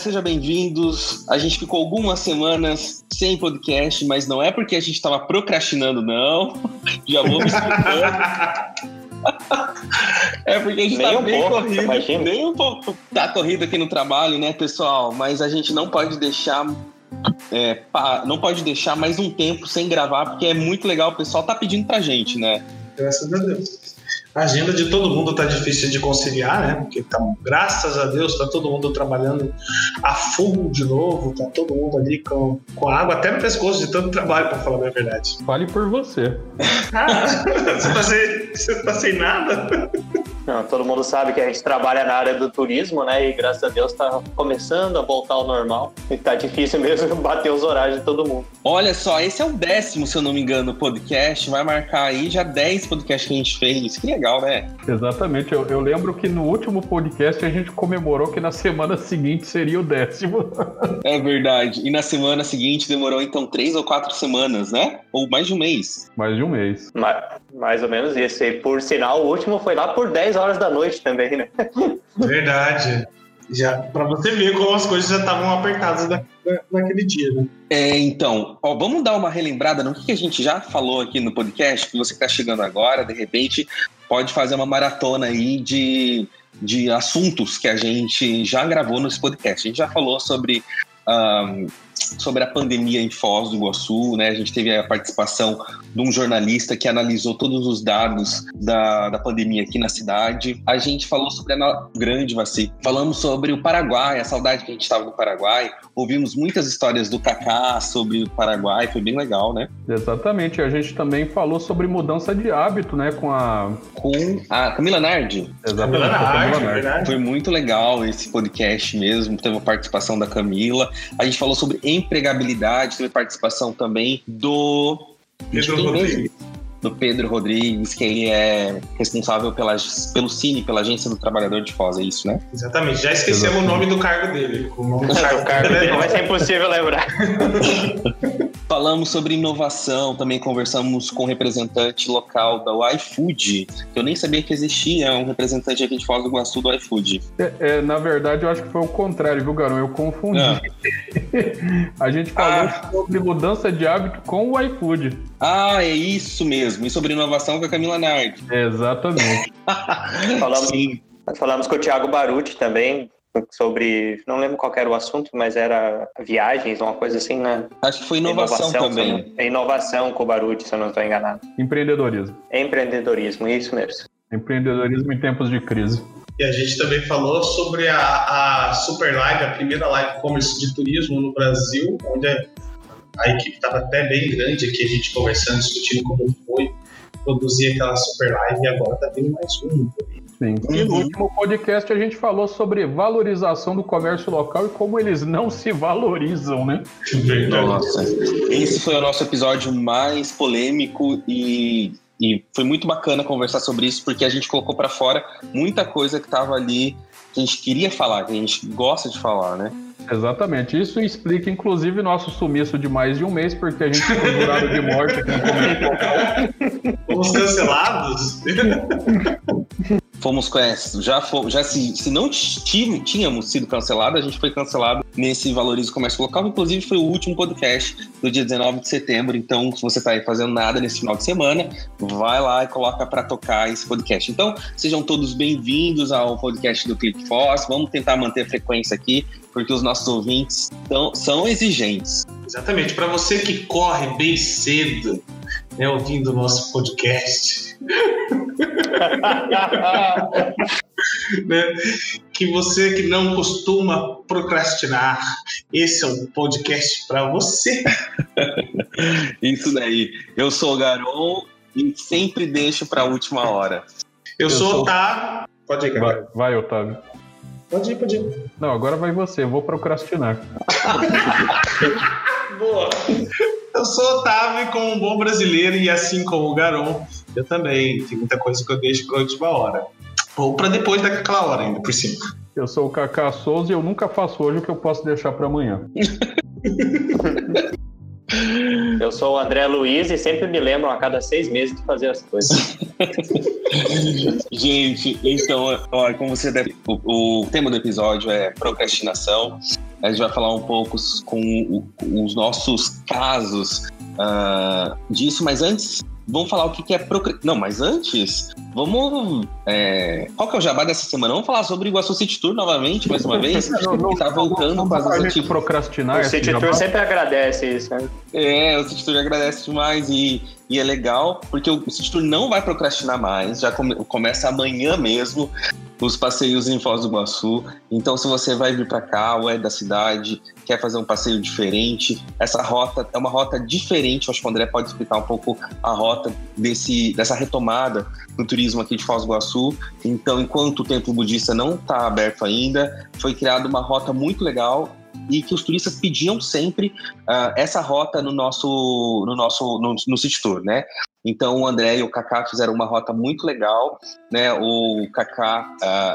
Sejam bem-vindos. A gente ficou algumas semanas sem podcast, mas não é porque a gente estava procrastinando, não. Já vou me. É porque a gente Nem tá um bem pouco, corrido, imagina. nem um pouco. Tá corrido aqui no trabalho, né, pessoal? Mas a gente não pode deixar, é, não pode deixar mais um tempo sem gravar, porque é muito legal. O pessoal tá pedindo pra gente, né? Graças a Deus. A agenda de todo mundo tá difícil de conciliar, né? Porque tá, graças a Deus tá todo mundo trabalhando a full de novo, tá todo mundo ali com, com água até no pescoço de tanto trabalho, pra falar a minha verdade. Fale por você. Ah, você, tá sem, você tá sem nada? Não, todo mundo sabe que a gente trabalha na área do turismo, né? E graças a Deus tá começando a voltar ao normal. E tá difícil mesmo bater os horários de todo mundo. Olha só, esse é o décimo, se eu não me engano, podcast. Vai marcar aí já 10 podcasts que a gente fez. Que legal, né? Exatamente. Eu, eu lembro que no último podcast a gente comemorou que na semana seguinte seria o décimo. É verdade. E na semana seguinte demorou então três ou quatro semanas, né? Ou mais de um mês. Mais de um mês. Ma- mais ou menos isso. E por sinal, o último foi lá por 10 horas da noite também, né? Verdade. Já, pra você ver como as coisas já estavam apertadas na, na- naquele dia, né? É, então, ó, vamos dar uma relembrada no que, que a gente já falou aqui no podcast, que você que tá chegando agora, de repente, pode fazer uma maratona aí de, de assuntos que a gente já gravou nesse podcast. A gente já falou sobre, ahn, sobre a pandemia em Foz do Iguaçu, né? A gente teve a participação de um jornalista que analisou todos os dados da, da pandemia aqui na cidade. A gente falou sobre a no- grande vacina. Falamos sobre o Paraguai, a saudade que a gente estava do Paraguai. Ouvimos muitas histórias do Kaká sobre o Paraguai, foi bem legal, né? Exatamente. A gente também falou sobre mudança de hábito, né? Com a. Com a Camila Nardi. Exatamente. Camila a Camila Nardi, Nardi. Foi muito legal esse podcast mesmo, teve a participação da Camila. A gente falou sobre empregabilidade, teve participação também do Pedro Rodrigues. Do Pedro Rodrigues, que ele é responsável pela, pelo Cine, pela Agência do Trabalhador de Foz, é isso, né? Exatamente. Já esquecemos o nome do cargo dele. O nome do cargo, cargo dele é vai ser impossível lembrar. Falamos sobre inovação, também conversamos com um representante local da iFood, que eu nem sabia que existia um representante aqui de Foz do Iguaçu do iFood. É, é, na verdade, eu acho que foi o contrário, viu, Garão? Eu confundi. Ah. a gente falou Ah. sobre mudança de hábito com o iFood. Ah, é isso mesmo. E sobre inovação com a Camila Nardi. Exatamente. Falamos, Sim. falamos com o Thiago Baruti também sobre. Não lembro qual era o assunto, mas era viagens, uma coisa assim, né? Acho que foi inovação, eu também. não- É inovação com o Baruti, se eu não estou enganado. Empreendedorismo. Empreendedorismo, isso mesmo. Empreendedorismo em tempos de crise. E a gente também falou sobre a, a Super Live, a primeira live e-commerce de turismo no Brasil, onde a, equipe estava até bem grande aqui, a gente conversando, discutindo como foi produzir aquela Super Live, e agora tá vindo mais um. Sim. E no último podcast a gente falou sobre valorização do comércio local e como eles não se valorizam, né? Nossa, esse foi o nosso episódio mais polêmico e, e foi muito bacana conversar sobre isso, porque a gente colocou pra fora muita coisa que tava ali que a gente queria falar, que a gente gosta de falar, né? Exatamente. Isso explica, inclusive, nosso sumiço de mais de um mês, porque a gente ficou jurado de morte. Fomos cancelados. Fomos com essa, já, já se, se não tínhamos sido cancelados, a gente foi cancelado nesse Valoriza o Comércio Local, inclusive foi o último podcast do dia 19 de setembro, então se você está aí fazendo nada nesse final de semana, vai lá e coloca para tocar esse podcast. Então, sejam todos bem-vindos ao podcast do Click Force, vamos tentar manter a frequência aqui, porque os nossos ouvintes tão, são exigentes. Exatamente, para você que corre bem cedo, né, ouvindo o nosso podcast, né, que você que não costuma procrastinar, esse é um podcast para você. Isso daí. Eu sou o Garon e sempre deixo para a última hora. Eu, Eu sou sou- o Otávio. Pode ir, Vai, cara. vai, Otávio. Pode ir, pode ir. Não, agora vai você. Eu vou procrastinar. Boa. Eu sou Otávio e como um bom brasileiro, e assim como o Garon, eu também. Tem muita coisa que eu deixo para última hora. Ou para depois daquela hora ainda, por cima. Eu sou o Kaká Souza e eu nunca faço hoje o que eu posso deixar para amanhã. Eu sou o André Luiz e sempre me lembram a cada seis meses de fazer as coisas. Gente, então, ó, como você deve. O, o, tema do episódio é procrastinação. A gente vai falar um pouco com, o, os nossos casos uh, disso, mas antes Vamos falar o que, é procrastinação. Não, mas antes, vamos. É... Qual que é o jabá dessa semana? Vamos falar sobre o Iguaçu City Tour novamente, mais uma vez. não, não, tá voltando não, não, com as procrastinar. O City Tour sempre agradece isso, né? É, o City Tour agradece demais e, e é legal, porque o City Tour não vai procrastinar mais, já come, começa amanhã mesmo os passeios em Foz do Iguaçu. Então, se você vai vir para cá ou é da cidade, quer fazer um passeio diferente, essa rota é uma rota diferente. Acho que o André pode explicar um pouco a rota desse, dessa retomada do turismo aqui de Foz do Iguaçu. Então, enquanto o templo budista não está aberto ainda, foi criada uma rota muito legal e que os turistas pediam sempre uh, essa rota no nosso no nosso no, no City Tour, né? Então o André e o Kaká fizeram uma rota muito legal, né? O Kaká,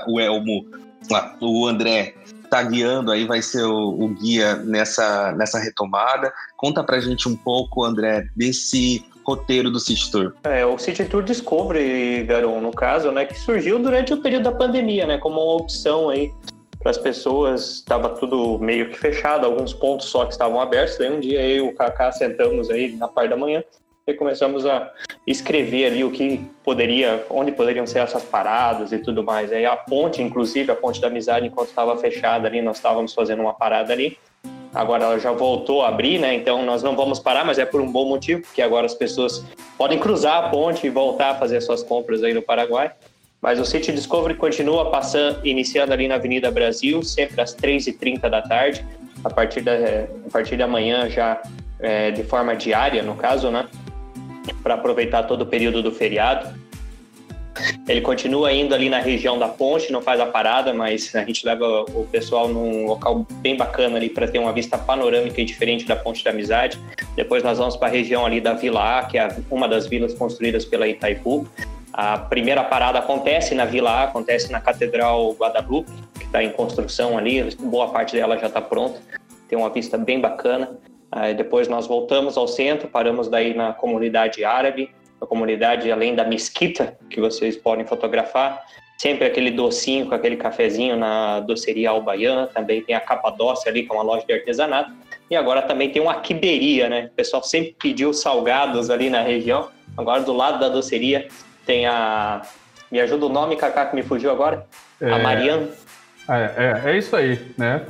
uh, o Elmo, uh, o André está guiando aí, vai ser o, o, guia nessa, nessa retomada. Conta pra gente um pouco, André, desse roteiro do City Tour. É, o City Tour Discovery, Garon, no caso, né, que surgiu durante o período da pandemia, né, como uma opção aí para as pessoas, estava tudo meio que fechado, alguns pontos só que estavam abertos. Daí um dia eu e o Kaká sentamos aí na parte da manhã e começamos a escrever ali o que poderia, onde poderiam ser essas paradas e tudo mais. Aí a ponte, inclusive, a ponte da amizade, enquanto estava fechada ali, nós estávamos fazendo uma parada ali. Agora ela já voltou a abrir, né? Então nós não vamos parar, mas é por um bom motivo, porque agora as pessoas podem cruzar a ponte e voltar a fazer suas compras aí no Paraguai. Mas o City Discovery continua passando, iniciando ali na Avenida Brasil, sempre às 3h30 da tarde, a partir da, a partir da manhã já é, de forma diária, no caso, né? para aproveitar todo o período do feriado. Ele continua indo ali na região da ponte, não faz a parada, mas a gente leva o pessoal num local bem bacana ali para ter uma vista panorâmica e diferente da Ponte da Amizade. Depois nós vamos para a região ali da Vila A, que é uma das vilas construídas pela Itaipu. A primeira parada acontece na Vila A, acontece na Catedral Guadalupe, que está em construção ali, boa parte dela já está pronta. Tem uma vista bem bacana. Aí depois nós voltamos ao centro, paramos daí na comunidade árabe, a comunidade além da mesquita, que vocês podem fotografar. Sempre aquele docinho com aquele cafezinho na doceria Albaiana, também tem a Capadócia ali, que é uma loja de artesanato. E agora também tem uma quiberia, né? O pessoal sempre pediu salgados ali na região. Agora do lado da doceria tem a. Me ajuda o nome, Cacá, que me fugiu agora? É... A Mariana. É, é, é isso aí, né?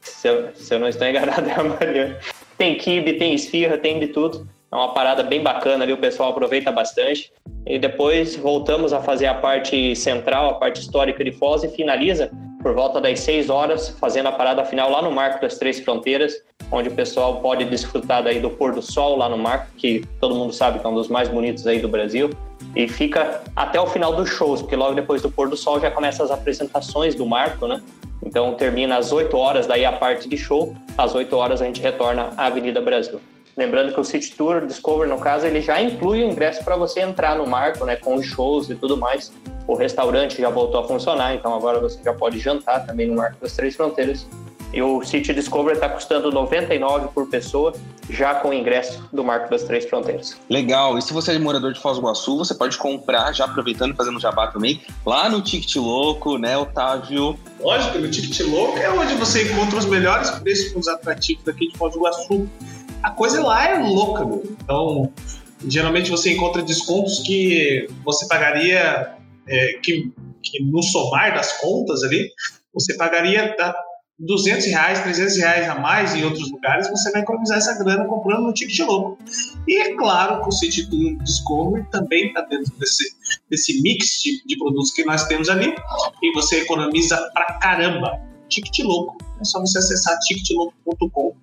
se, eu, se eu não estou enganado, é a Mariana. Tem kibe, tem esfirra, tem de tudo. É uma parada bem bacana ali, o pessoal aproveita bastante. E depois voltamos a fazer a parte central, a parte histórica de Foz e finaliza por volta das 6 horas, fazendo a parada final lá no Marco das Três Fronteiras, onde o pessoal pode desfrutar daí do pôr do sol lá no Marco, que todo mundo sabe que é um dos mais bonitos aí do Brasil. E fica até o final dos shows, porque logo depois do pôr do sol já começa as apresentações do Marco, né? Então termina às 8 horas, daí a parte de show, às 8 horas a gente retorna à Avenida Brasil. Lembrando que o City Tour Discover, no caso, ele já inclui o ingresso para você entrar no marco, né, com os shows e tudo mais. O restaurante já voltou a funcionar, então agora você já pode jantar também no Marco das Três Fronteiras. E o City Discover está custando 99 por pessoa, já com o ingresso do Marco das Três Fronteiras. Legal. E se você é morador de Foz do Iguaçu, você pode comprar, já aproveitando e fazendo jabá também, lá no Ticket Louco, né, Otávio? Lógico, no Ticket Louco é onde você encontra os melhores preços com os atrativos daqui de Foz do Iguaçu a coisa lá é louca, meu. Então, geralmente você encontra descontos que você pagaria, é, que, que, no somar das contas ali, você pagaria 200 reais, 300 reais a mais em outros lugares, você vai economizar essa grana comprando no ticket louco. E é claro que o City Tour Discovery também está dentro desse, desse mix de, de produtos que nós temos ali, e você economiza pra caramba. Ticket Louco. É só você acessar ticketlouco.com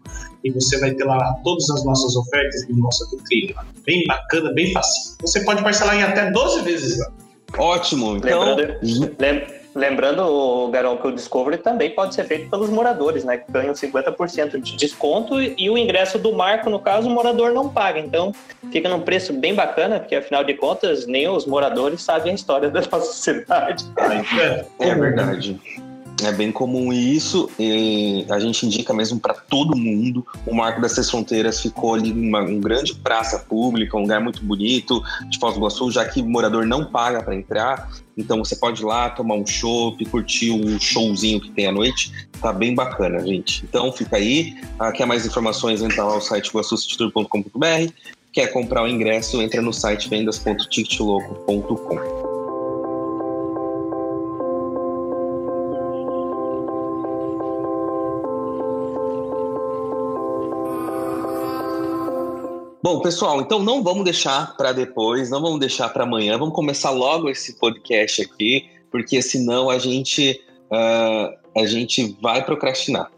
e você vai ter lá todas as nossas ofertas no nosso vitrine. Bem bacana, bem fácil. Você pode parcelar em até 12 vezes lá. Ótimo. Então... Lembrando, lembrando, Garão, que o Discovery também pode ser feito pelos moradores, né? Que ganham 50% de desconto e o ingresso do marco, no caso, o morador não paga. Então, fica num preço bem bacana, porque afinal de contas, nem os moradores sabem a história da nossa cidade. É, é verdade. É bem comum isso, a gente indica mesmo para todo mundo. O Marco das Seis Fronteiras ficou ali uma um grande praça pública, um lugar muito bonito de Foz do Iguaçu, já que o morador não paga para entrar. Então você pode ir lá tomar um chopp, curtir um showzinho que tem à noite. Tá bem bacana, gente. Então fica aí. Ah, quer mais informações? Entra lá no site iguaçucitytour.com.br. Quer comprar o ingresso? Entra no site vendas.ticketloco.com. Bom, pessoal, então não vamos deixar para depois, não vamos deixar para amanhã, vamos começar logo esse podcast aqui, porque senão a gente uh, a gente vai procrastinar.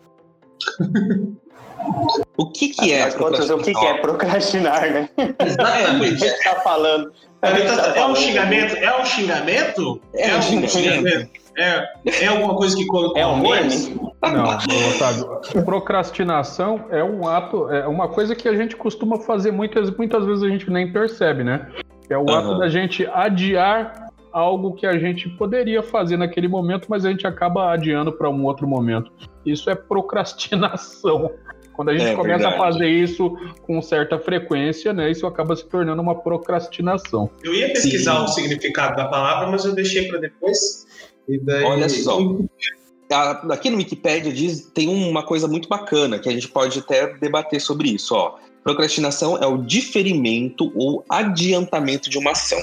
o que que é procrastinar? o que, que é procrastinar, né? Exatamente. a gente tá falando. Tá, tá é um xingamento? É um xingamento? É, é um xingamento. É, é alguma coisa que é um meme? Não, Otávio. Procrastinação é um ato, é uma coisa que a gente costuma fazer muitas, muitas vezes a gente nem percebe, né? É o uhum. ato da gente adiar algo que a gente poderia fazer naquele momento, mas a gente acaba adiando para um outro momento. Isso é procrastinação. Quando a gente é, começa verdade. a fazer isso com certa frequência, né, isso acaba se tornando uma procrastinação. Eu ia pesquisar Sim. o significado da palavra, mas eu deixei para depois. Daí... Olha só. Aqui no Wikipedia diz tem uma coisa muito bacana que a gente pode até debater sobre isso. Ó. Procrastinação é o diferimento ou adiantamento de uma ação.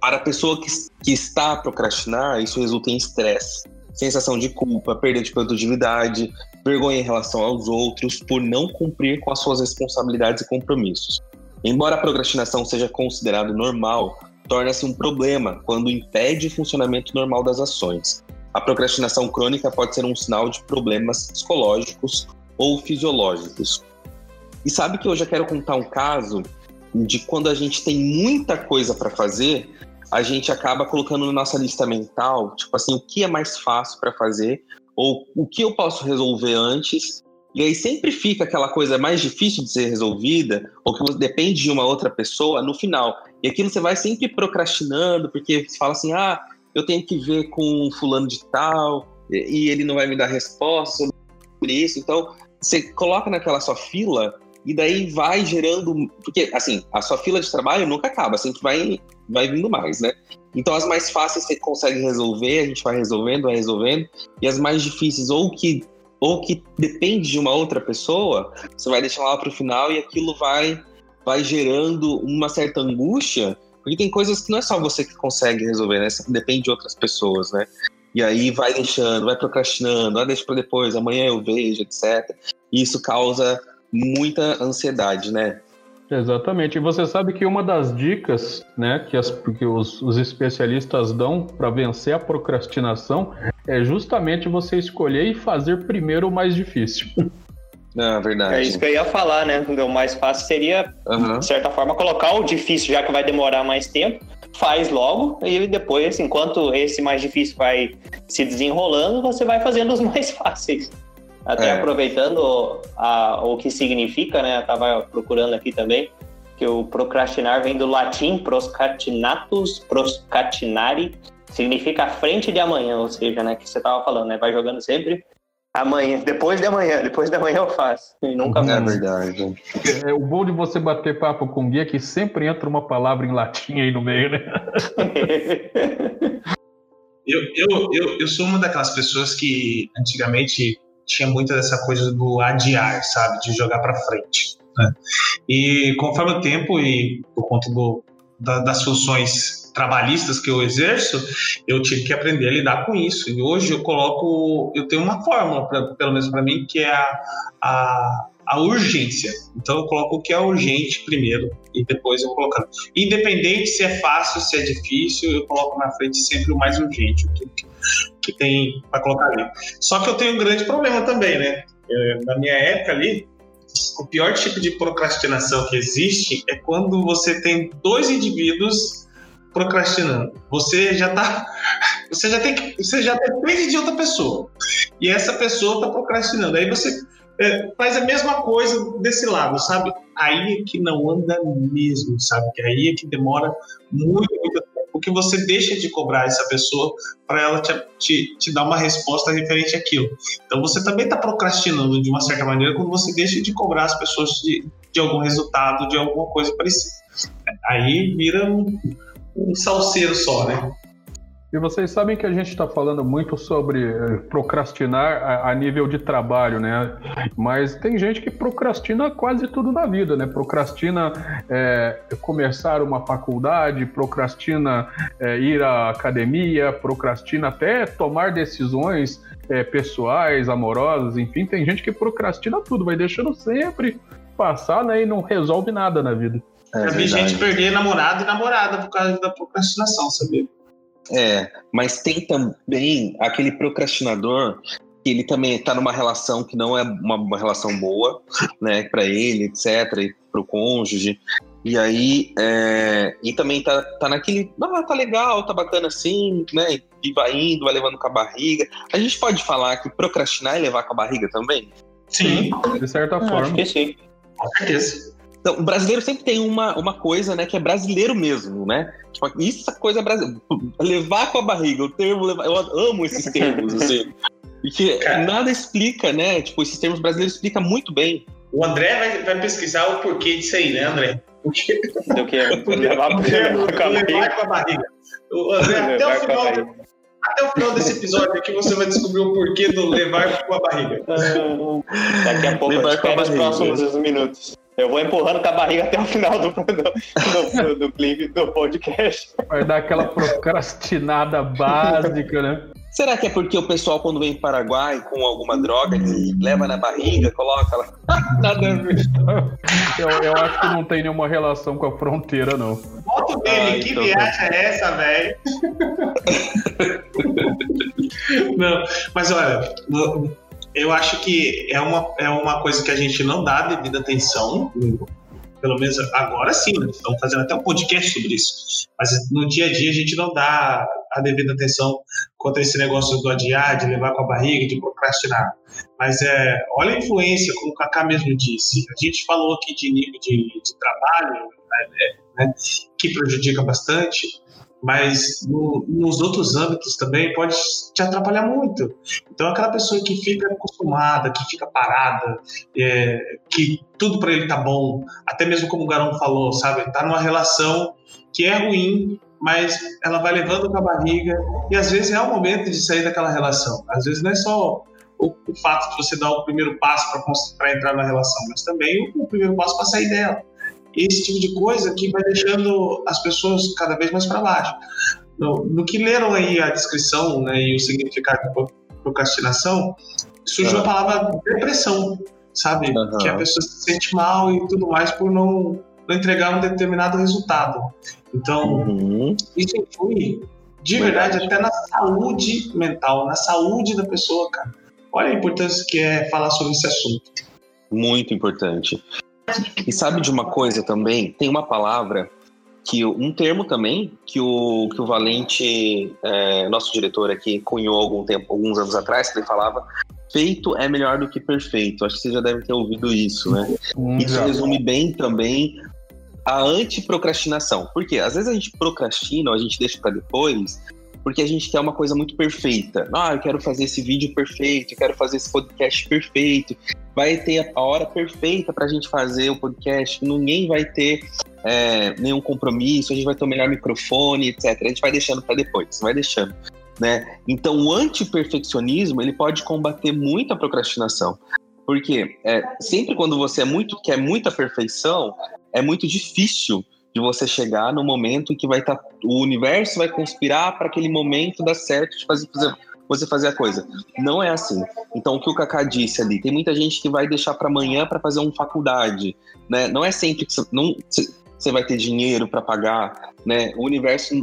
Para a pessoa que, que está a procrastinar, isso resulta em estresse, sensação de culpa, perda de produtividade, vergonha em relação aos outros por não cumprir com as suas responsabilidades e compromissos. Embora a procrastinação seja considerado normal, torna-se um problema quando impede o funcionamento normal das ações. A procrastinação crônica pode ser um sinal de problemas psicológicos ou fisiológicos. E sabe que eu já quero contar um caso de quando a gente tem muita coisa para fazer, a gente acaba colocando na nossa lista mental, tipo assim, o que é mais fácil para fazer ou o que eu posso resolver antes e aí sempre fica aquela coisa mais difícil de ser resolvida, ou que depende de uma outra pessoa no final. E aquilo você vai sempre procrastinando, porque você fala assim: ah, eu tenho que ver com fulano de tal, e ele não vai me dar resposta sobre isso. Então, você coloca naquela sua fila e daí vai gerando. Porque, assim, a sua fila de trabalho nunca acaba, sempre vai, vai vindo mais, né? Então, as mais fáceis você consegue resolver, a gente vai resolvendo, vai resolvendo, e as mais difíceis, ou que ou que depende de uma outra pessoa, você vai deixar lá para o final e aquilo vai, vai gerando uma certa angústia, porque tem coisas que não é só você que consegue resolver, né? Você depende de outras pessoas, né? E aí vai deixando, vai procrastinando, ah, deixa para depois, amanhã eu vejo, etc. E isso causa muita ansiedade, né? Exatamente. E você sabe que uma das dicas né, que, as, que os, os especialistas dão para vencer a procrastinação é justamente você escolher e fazer primeiro o mais difícil. É verdade. É isso que eu ia falar, né? O mais fácil seria, uhum. de certa forma, colocar o difícil, já que vai demorar mais tempo, faz logo e depois, enquanto esse mais difícil vai se desenrolando, você vai fazendo os mais fáceis. Até é. aproveitando a, o que significa, né? Eu tava procurando aqui também, que o procrastinar vem do latim proscatinatus, proscatinari, significa frente de amanhã, ou seja, né? Que você tava falando, né? Vai jogando sempre amanhã, depois de amanhã, depois de amanhã eu faço. E nunca mais. É verdade. É, o bom de você bater papo com guia é que sempre entra uma palavra em latim aí no meio, né? eu, eu, eu, eu sou uma daquelas pessoas que antigamente tinha muita dessa coisa do adiar, sabe, de jogar para frente. Né? E conforme o tempo e por conta do, da, das funções trabalhistas que eu exerço, eu tive que aprender a lidar com isso. E hoje eu coloco, eu tenho uma fórmula, pra, pelo menos para mim, que é a, a, a, urgência. Então eu coloco o que é urgente primeiro e depois eu coloco. Independente se é fácil, se é difícil, eu coloco na frente sempre o mais urgente. Que, tem para colocar ali. Só que eu tenho um grande problema também, né? É, na minha época ali, o pior tipo de procrastinação que existe é quando você tem dois indivíduos procrastinando. Você já tá, você já tem que, você já depende de outra pessoa e essa pessoa está procrastinando. Aí você é, faz a mesma coisa desse lado, sabe? Aí é que não anda mesmo, sabe? Que aí é que demora muito, muito porque você deixa de cobrar essa pessoa para ela te, te, te, dar uma resposta referente àquilo. Então você também está procrastinando de uma certa maneira quando você deixa de cobrar as pessoas de, de algum resultado, de alguma coisa parecida. Aí vira um, um salseiro só, né? E vocês sabem que a gente está falando muito sobre eh, procrastinar a, a, nível de trabalho, né? Mas tem gente que procrastina quase tudo na vida, né? Procrastina é, começar uma faculdade, procrastina é, ir à academia, procrastina até tomar decisões é, pessoais, amorosas, enfim, tem gente que procrastina tudo, vai deixando sempre passar, né? E não resolve nada na vida. É, Já vi gente perder namorado e namorada por causa da procrastinação, sabia? É, mas tem também aquele procrastinador que ele também está numa relação que não é uma, uma relação boa, né, para ele, etc, e para o cônjuge. E aí, é, e também tá, tá naquele, ah, tá legal, tá bacana assim, né? E vai indo, vai levando com a barriga. A gente pode falar que procrastinar é levar com a barriga também? Sim, de certa forma. Acho que sim. Com certeza. Então, o brasileiro sempre tem uma, uma coisa, né, que é brasileiro mesmo, né? Tipo, isso é coisa brasileira. Levar com a barriga, o termo levar, eu amo esses termos, assim. Porque Cara. nada explica, né? Tipo, esses termos brasileiros explicam muito bem. O André vai, vai pesquisar o porquê disso aí, né, André? O que? Do que? Levar, levar com a barriga. O André, até o final. Até o final desse episódio aqui você vai descobrir o porquê do levar com a barriga. Daqui a pouco, levar espera os próximos minutos. Eu vou empurrando com a barriga até o final do, do, do, do clipe, do podcast. Vai dar aquela procrastinada básica, né? Será que é porque o pessoal, quando vem para Paraguai com alguma droga, leva na barriga, coloca lá? Nada a ver. Eu, eu, acho que não tem nenhuma relação com a fronteira, não. Foto dele, ah, que então viagem tá. é essa, velho? não, mas olha, eu acho que é uma, é uma coisa que a gente não dá devida atenção, pelo menos agora sim, né? estamos fazendo até um podcast sobre isso, mas no dia a dia a gente não dá a devida atenção contra esse negócio do adiar, de levar com a barriga, de procrastinar. Mas é, olha a influência, como o Kaká mesmo disse, a gente falou aqui de nível de, de trabalho, né, que prejudica bastante, mas no, nos outros âmbitos também pode te atrapalhar muito. Então, aquela pessoa que fica acostumada, que fica parada, é, que tudo para ele tá bom, até mesmo como o Garão falou, sabe, tá numa relação que é ruim, mas ela vai levando com a barriga e às vezes é o momento de sair daquela relação. Às vezes não é só o, o fato de você dar o primeiro passo para entrar na relação, mas também o, o primeiro passo para sair dela esse tipo de coisa que vai deixando as pessoas cada vez mais para baixo. No, no, que leram aí a descrição né, e o significado da procrastinação, surgiu uhum. a palavra depressão, sabe? Uhum. Que a pessoa se sente mal e tudo mais por não, não entregar um determinado resultado. Então, uhum. isso influi de verdade até na saúde mental, na saúde da pessoa, cara. Olha a importância que é falar sobre esse assunto. Muito importante. E sabe de uma coisa também? Tem uma palavra que um termo também que o que o Valente, é, nosso diretor aqui, cunhou algum tempo, alguns anos atrás, que ele falava feito é melhor do que perfeito. Acho que você já deve ter ouvido isso, né? Hum, isso já. resume bem também a antiprocrastinação. Porque às vezes a gente procrastina, ou a gente deixa para depois, porque a gente quer uma coisa muito perfeita. Ah, eu quero fazer esse vídeo perfeito, eu quero fazer esse podcast perfeito. Vai ter a hora perfeita para a gente fazer o podcast, ninguém vai ter é, nenhum compromisso, a gente vai ter o melhor microfone, etc. A gente vai deixando para depois, vai deixando. Né? Então, o antiperfeccionismo ele pode combater muito a procrastinação. Porque é, sempre quando você é muito, quer muita perfeição, é muito difícil de você chegar no momento em que vai estar tá, o universo vai conspirar para aquele momento dar certo de fazer, fazer, você fazer a coisa. Não é assim. Então o que o Kaká disse ali, tem muita gente que vai deixar para amanhã para fazer uma faculdade, né? Não é sempre que você, vai ter dinheiro para pagar, né? O universo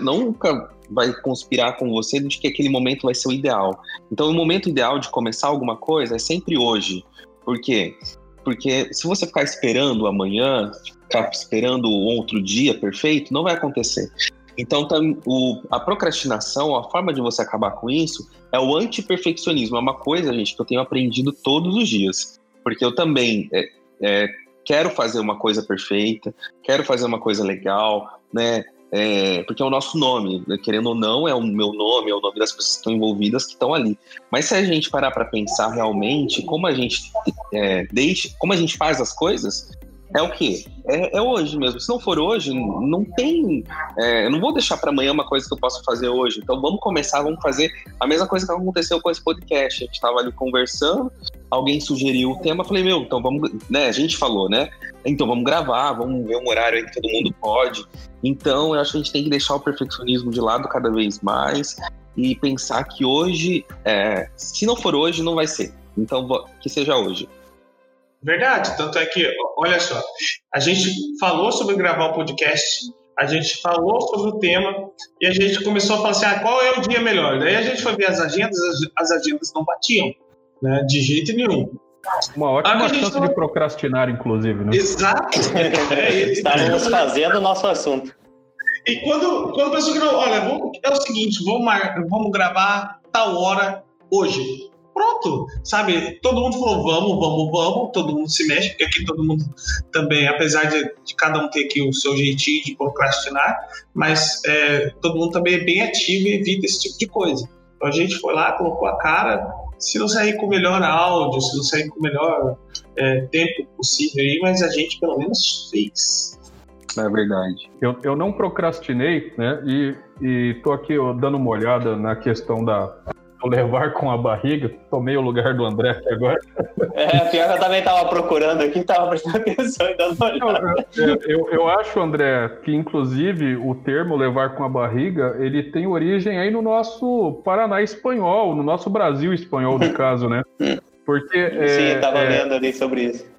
nunca vai conspirar com você de que aquele momento vai ser o ideal. Então o momento ideal de começar alguma coisa é sempre hoje. Por quê? Porque se você ficar esperando amanhã, ficar esperando outro dia perfeito, não vai acontecer. Então, o, a procrastinação, a forma de você acabar com isso, é o antiperfeccionismo. É uma coisa, gente, que eu tenho aprendido todos os dias. Porque eu também é, é, quero fazer uma coisa perfeita, quero fazer uma coisa legal, né? é, porque é o nosso nome, né? querendo ou não, é o meu nome, é o nome das pessoas que estão envolvidas que estão ali. Mas se a gente parar para pensar realmente como a gente é, deixa, como a gente faz as coisas, é o quê? É, é, hoje mesmo. Se não for hoje, não tem. É, eu não vou deixar para amanhã uma coisa que eu posso fazer hoje. Então vamos começar, vamos fazer a mesma coisa que aconteceu com esse podcast. A gente estava ali conversando, alguém sugeriu o tema, falei, meu, então vamos. Né, a gente falou, né? Então vamos gravar, vamos ver um horário aí que todo mundo pode. Então eu acho que a gente tem que deixar o perfeccionismo de lado cada vez mais e pensar que hoje, é, se não for hoje, não vai ser. Então que seja hoje. Verdade, tanto é que, olha só, a gente falou sobre gravar o podcast, a gente falou sobre o tema e a gente começou a falar assim, ah, qual é o dia melhor? Daí a gente foi ver as agendas, as agendas não batiam, né, de jeito nenhum. Uma ótima chance de procrastinar, inclusive, né? Exato. É, Estávamos fazendo o nosso assunto. E quando, quando a pessoa falou, olha, vamos, é o seguinte, vamos, vamos gravar tal hora hoje pronto, sabe? Todo mundo falou vamos, vamos, vamos, todo mundo se mexe, porque aqui todo mundo também, apesar de, de cada um ter aqui o seu jeitinho de procrastinar, mas é, todo mundo também é bem ativo e evita esse tipo de coisa. Então a gente foi lá, colocou a cara, se não sair com o melhor áudio, se não sair com o melhor é, tempo possível aí, mas a gente pelo menos fez. É verdade. Eu, eu não procrastinei, né? E, e tô aqui ó, dando uma olhada na questão da, levar com a barriga. Tomei o lugar do André aqui agora. É, pior que eu também estava procurando aqui, estava prestando atenção e dando olhada. Eu, eu, eu, acho, André, que inclusive o termo levar com a barriga, ele tem origem aí no nosso Paraná espanhol, no nosso Brasil espanhol, no caso, né? Porque. Sim, é, estava é, lendo ali sobre isso.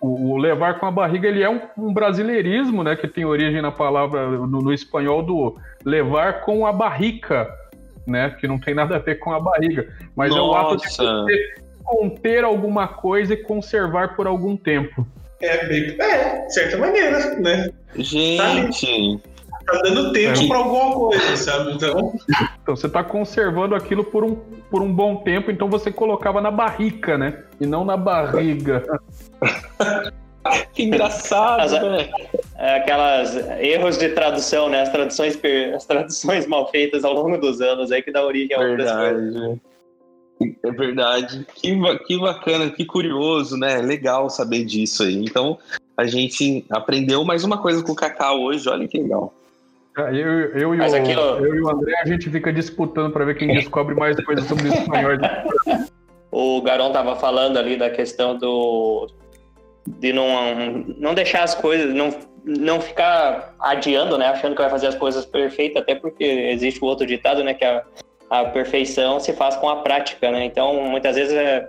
O, o, levar com a barriga ele é um, um, brasileirismo, né? Que tem origem na palavra no, no espanhol do levar com a barrica né? Que não tem nada a ver com a barriga. Mas Nossa. é o ato de você conter alguma coisa e conservar por algum tempo. É, bem, é, de certa maneira, né? Gente. Tá, tá dando tempo é. para alguma coisa, sabe? Então... então você tá conservando aquilo por um, por um bom tempo, então você colocava na barrica, né? E não na barriga. que engraçado, né? É, aquelas erros de tradução, né? As traduções, as traduções mal feitas ao longo dos anos aí que dá origem a outras coisas. É verdade. Que, que bacana, que curioso, né? Legal saber disso aí. Então, a gente aprendeu mais uma coisa com o Cacau hoje, olha que legal. É, eu, eu, e o, aquilo... eu e o André, a gente fica disputando para ver quem descobre mais coisas sobre o espanhol. o Garon tava falando ali da questão do de não, não deixar as coisas, não, não ficar adiando, né, achando que vai fazer as coisas perfeitas, até porque existe o outro ditado, né, que a, a perfeição se faz com a prática, né, então muitas vezes é,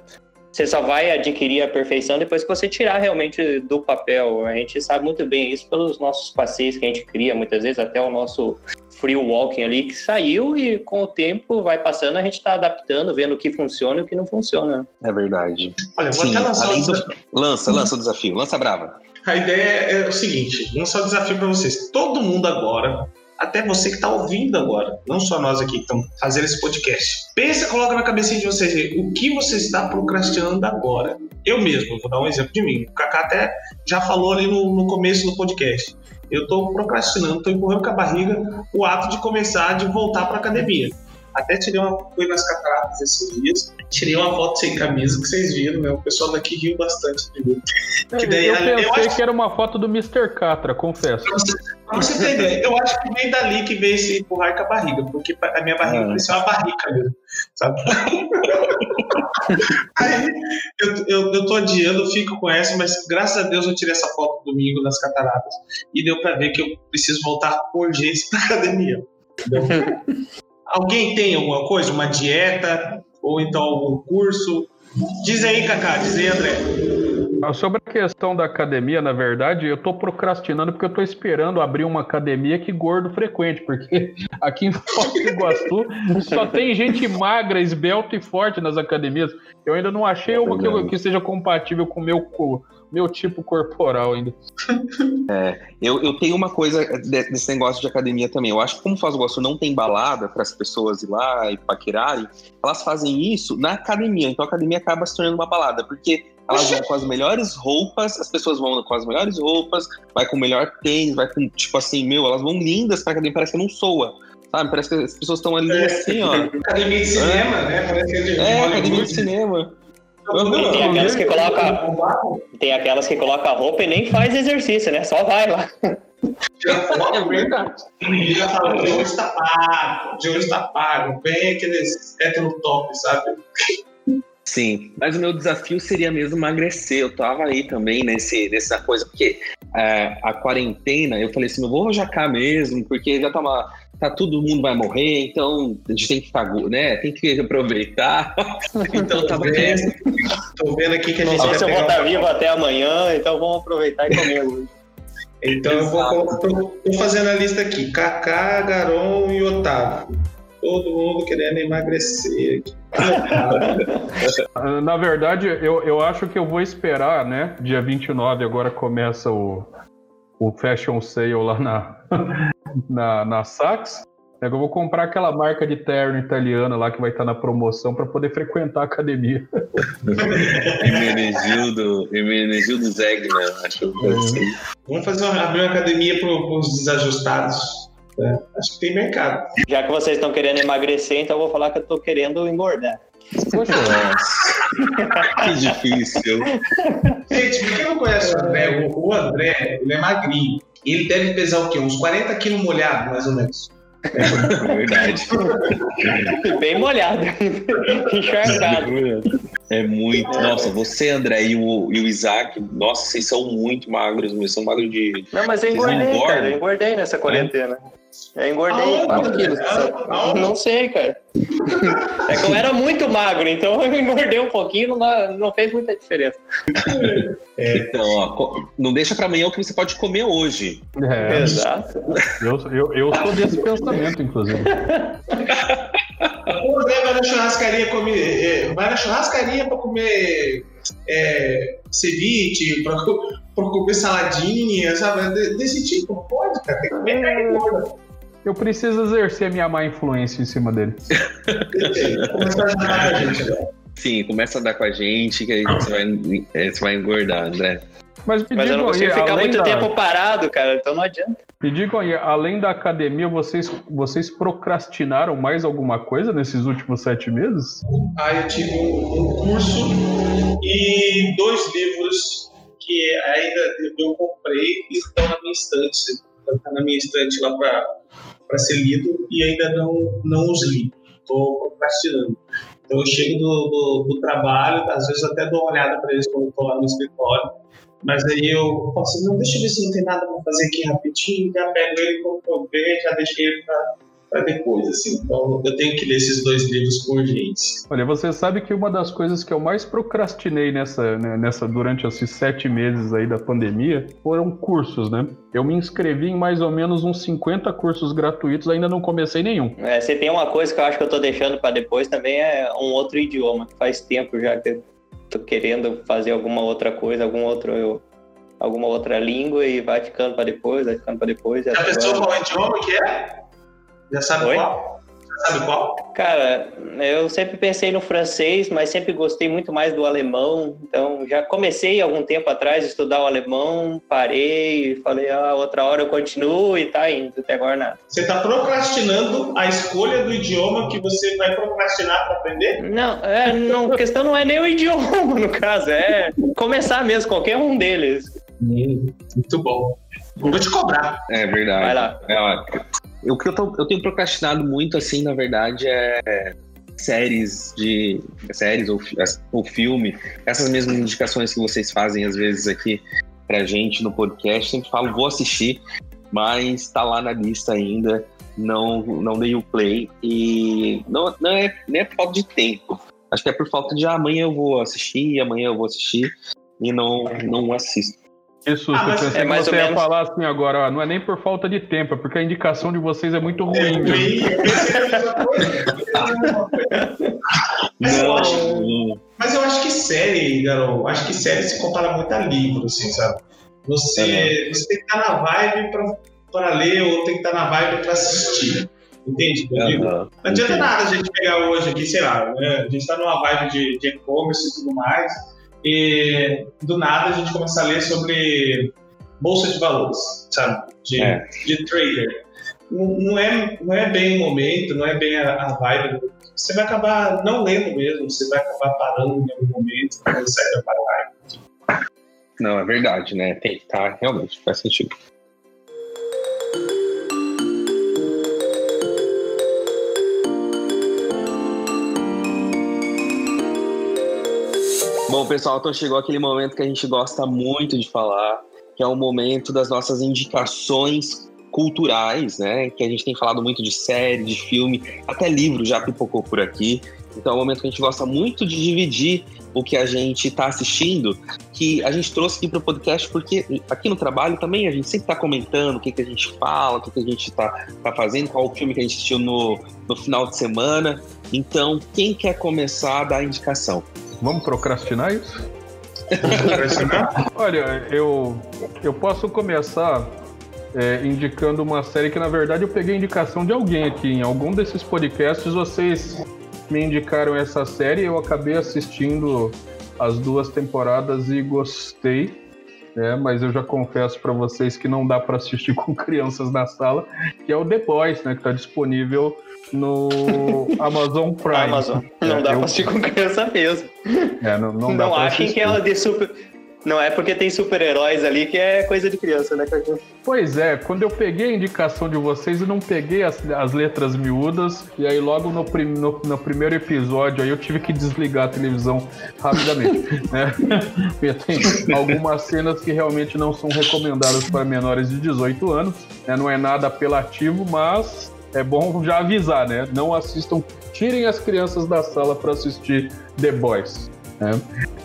você só vai adquirir a perfeição depois que você tirar realmente do papel. A gente sabe muito bem isso pelos nossos passeios que a gente cria, muitas vezes até o nosso free walking ali que saiu e com o tempo vai passando a gente está adaptando, vendo o que funciona e o que não funciona. É verdade. Olha, vou Sim, até lançar um desafio. Lança, lança o desafio, lança brava. A ideia é o seguinte, lançar o desafio para vocês. Todo mundo agora até você que está ouvindo agora, não só nós aqui que estamos fazendo esse podcast. Pensa, coloca na cabeça de vocês o que você está procrastinando agora. Eu mesmo, vou dar um exemplo de mim. O Kaká até já falou ali no, no começo do podcast. Eu estou procrastinando, estou empurrando com a barriga o ato de começar, de voltar para academia. Até tirei uma fui nas cataratas esses dias, tirei uma foto sem camisa que vocês viram, né? O pessoal daqui riu bastante de mim. Que daí, eu pensei eu acho... que era uma foto do Mr. Catra, confesso. Pra você entender, eu acho que vem dali que veio esse empurrar com a barriga, porque a minha barriga é. parecia uma barrica mesmo, sabe? Aí eu, eu, eu tô adiando, fico com essa, mas graças a Deus eu tirei essa foto domingo nas cataratas e deu pra ver que eu preciso voltar por urgência pra academia. Alguém tem alguma coisa, uma dieta ou então algum curso? Diz aí, Cacá, diz aí, André. Ah, sobre a questão da academia, na verdade, eu estou procrastinando porque eu estou esperando abrir uma academia que gordo frequente, porque aqui em Foz do Iguaçu só tem gente magra, esbelta e forte nas academias. Eu ainda não achei é uma que, que, seja compatível com o meu, meu tipo corporal ainda. É, eu, eu tenho uma coisa desse negócio de academia também. Eu acho que como Foz do Iguaçu não tem balada para as pessoas ir lá e paquerarem, elas fazem isso na academia. Então a academia acaba se tornando uma balada, porque elas vão com as melhores roupas, as pessoas vão com as melhores roupas, vai com o melhor tênis, vai com, tipo assim, meu, elas vão lindas pra academia, parece que não soa. Sabe? Parece que as pessoas estão ali é, assim, ó. Academia de cinema, é. né? Parece que é, de é academia de cinema. Tem aquelas que colocam. Tem aquelas que colocam a roupa e nem faz exercício, né? Só vai lá. É verdade. já falou, de hoje tá pago, de hoje tá pago. Bem aqueles hétero top, sabe? Sim, mas o meu desafio seria mesmo emagrecer. Eu tava aí também nesse, nessa coisa, porque é, a quarentena, eu falei assim, eu vou jacar mesmo, porque já tá uma tá todo mundo vai morrer, então a gente tem que ficar, né? Tem que aproveitar. então tava vendo, tô vendo aqui que a gente Não sei se eu vou estar vivo até amanhã, então vamos aproveitar e comer hoje. Então eu vou, tô, tô, fazendo a lista aqui: Kaká, Garon e Otávio. Todo mundo querendo emagrecer. Na verdade, eu, eu acho que eu vou esperar, né? Dia 29 agora começa o, o Fashion Sale lá na, na, na Saks. É eu vou comprar aquela marca de terno italiana lá que vai estar na promoção para poder frequentar a academia. Emenegildo, Emenegildo Zegna, acho que é. Vamos fazer uma, abrir uma academia para os desajustados. É, acho que tem mercado. Já que vocês estão querendo emagrecer, então eu vou falar que eu estou querendo engordar. Poxa, que difícil. Gente, pra quem não conhece o André, o André, ele é magrinho. Ele deve pesar o quê? Uns 40 quilos molhado, mais ou menos. É verdade. Bem molhado. Encharcado. É muito. Nossa, você, André, e o, e o Isaac, nossa, vocês são muito magros, vocês são magros de. Não, mas eu engordei, cara. Eu engordei nessa quarentena. É? Eu engordei 4 quilos. Não sei, cara. É que eu era muito magro, então eu engordei um pouquinho, não, não fez muita diferença. É. Então, ó, não deixa para amanhã o que você pode comer hoje. É. Exato. Eu, eu, eu sou desse pensamento, inclusive. O André vai na churrascaria comer. É, vai na churrascaria para comer é, ceviche, para comer saladinha, sabe? Desse tipo, pode, cara. Tem que comer gorda. Eu preciso exercer a minha má influência em cima dele. Começa a ajudar a gente. Sim, começa a dar com a gente que aí você vai, é, você vai engordar, André. Mas, me Mas eu não consigo aí, ficar muito da... tempo parado, cara, então não adianta. Me digam aí, além da academia, vocês, vocês procrastinaram mais alguma coisa nesses últimos sete meses? Ah, eu tive um, um curso e dois livros que ainda eu comprei e estão na minha estante. Está na minha estante lá para para ser lido e ainda não, não os li. Estou procrastinando. Então eu chego do, do, do, trabalho, às vezes até dou uma olhada para eles quando estou lá no escritório, mas aí eu falo assim, não, deixa eu ver se não tem nada para fazer aqui rapidinho, já pego ele quando ver, já deixei ele para para depois, assim. Então eu tenho que ler esses dois livros com urgência. Olha, você sabe que uma das coisas que eu mais procrastinei nessa, né, nessa durante esses sete meses aí da pandemia foram cursos, né? Eu me inscrevi em mais ou menos uns 50 cursos gratuitos, ainda não comecei nenhum. É, você tem uma coisa que eu acho que eu tô deixando para depois também é um outro idioma. Faz tempo já que eu tô querendo fazer alguma outra coisa, algum outro alguma outra língua e vai ficando para depois, vai ficando para depois. Já pensou qual idioma que é? Já sabe Oi? qual? Já sabe qual? Cara, eu sempre pensei no francês, mas sempre gostei muito mais do alemão. Então, já comecei algum tempo atrás a estudar o alemão, parei, falei, ah, outra hora eu continuo e tá indo, até agora nada. Você tá procrastinando a escolha do idioma que você vai procrastinar para aprender? Não, é, não, a questão não é nem o idioma, no caso, é começar mesmo, qualquer um deles. Hum, muito bom. Vou te cobrar. É verdade. Vai lá. É, o que eu, tô, eu tenho procrastinado muito, assim, na verdade, é séries de séries ou, ou filme, essas mesmas indicações que vocês fazem às vezes aqui pra gente no podcast, sempre falo, vou assistir, mas tá lá na lista ainda, não, não dei o play e não, não é nem é por falta de tempo. Acho que é por falta de ah, amanhã eu vou assistir, amanhã eu vou assistir e não, não assisto. Isso, ah, eu pensei é que você ia menos... falar assim agora, ó, não é nem por falta de tempo, é porque a indicação de vocês é muito ruim. É ruim, mas, eu acho, mas eu acho que série, Garol, acho que série se compara muito a livro, assim, sabe? Você, você tem que estar na vibe para ler ou tem que estar na vibe para assistir. Entende? Uhum. Não adianta nada a gente pegar hoje aqui, sei lá, né? a gente está numa vibe de e-commerce e tudo mais e do nada a gente começa a ler sobre bolsa de valores, sabe? De, é. de trader. Não, não, é, não é bem o momento, não é bem a, a vibe. Você vai acabar não lendo mesmo, você vai acabar parando em algum momento, sai da vibe. Não, é verdade, né? Tem que estar, tá, realmente, faz sentido. Bom, pessoal, então chegou aquele momento que a gente gosta muito de falar, que é o momento das nossas indicações culturais, né? Que a gente tem falado muito de série, de filme, até livro já pipocou por aqui. Então é um momento que a gente gosta muito de dividir o que a gente está assistindo, que a gente trouxe aqui para o podcast, porque aqui no trabalho também a gente sempre está comentando o que, que a gente fala, o que, que a gente está tá fazendo, qual o filme que a gente assistiu no, no final de semana. Então, quem quer começar a dar indicação? Vamos procrastinar isso? Olha, eu, eu posso começar é, indicando uma série que, na verdade, eu peguei indicação de alguém aqui. Em algum desses podcasts, vocês me indicaram essa série. Eu acabei assistindo as duas temporadas e gostei. É, mas eu já confesso para vocês que não dá para assistir com crianças na sala, que é o The Boys, né, que está disponível no Amazon Prime. Amazon. Não é, dá eu... pra assistir com criança mesmo. É, não, não, não achem que ela de super. Não é porque tem super-heróis ali que é coisa de criança, né? Pois é, quando eu peguei a indicação de vocês, eu não peguei as, as letras miúdas, e aí logo no, prim, no, no, primeiro episódio aí eu tive que desligar a televisão rapidamente. né? Porque tem algumas cenas que realmente não são recomendadas para menores de 18 anos, né? não é nada apelativo, mas é bom já avisar, né? Não assistam, tirem as crianças da sala para assistir The Boys. Né?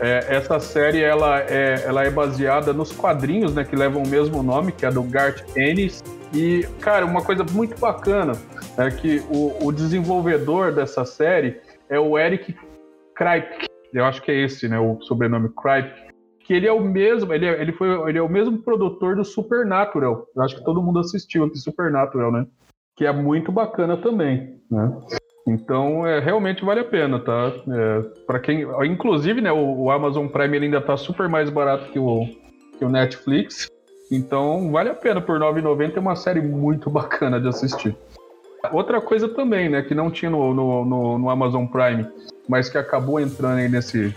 É, essa série ela é, ela é baseada nos quadrinhos, né, que levam o mesmo nome, que é do Garth Ennis. E, cara, uma coisa muito bacana é que o, o desenvolvedor dessa série é o Eric Kripke. Eu acho que é esse, né, o sobrenome Kripke. Que ele é o mesmo, ele, é, ele foi, ele é o mesmo produtor do Supernatural. Eu acho que todo mundo assistiu aqui Supernatural, né? Que é muito bacana também, né? Então, é, realmente vale a pena, tá? É, para quem, inclusive, né, o, o, Amazon Prime ainda tá super mais barato que o, que o Netflix. Então, vale a pena por R$ 9,90 é uma série muito bacana de assistir. Outra coisa também, né, que não tinha no, no, no, no Amazon Prime, mas que acabou entrando aí nesse,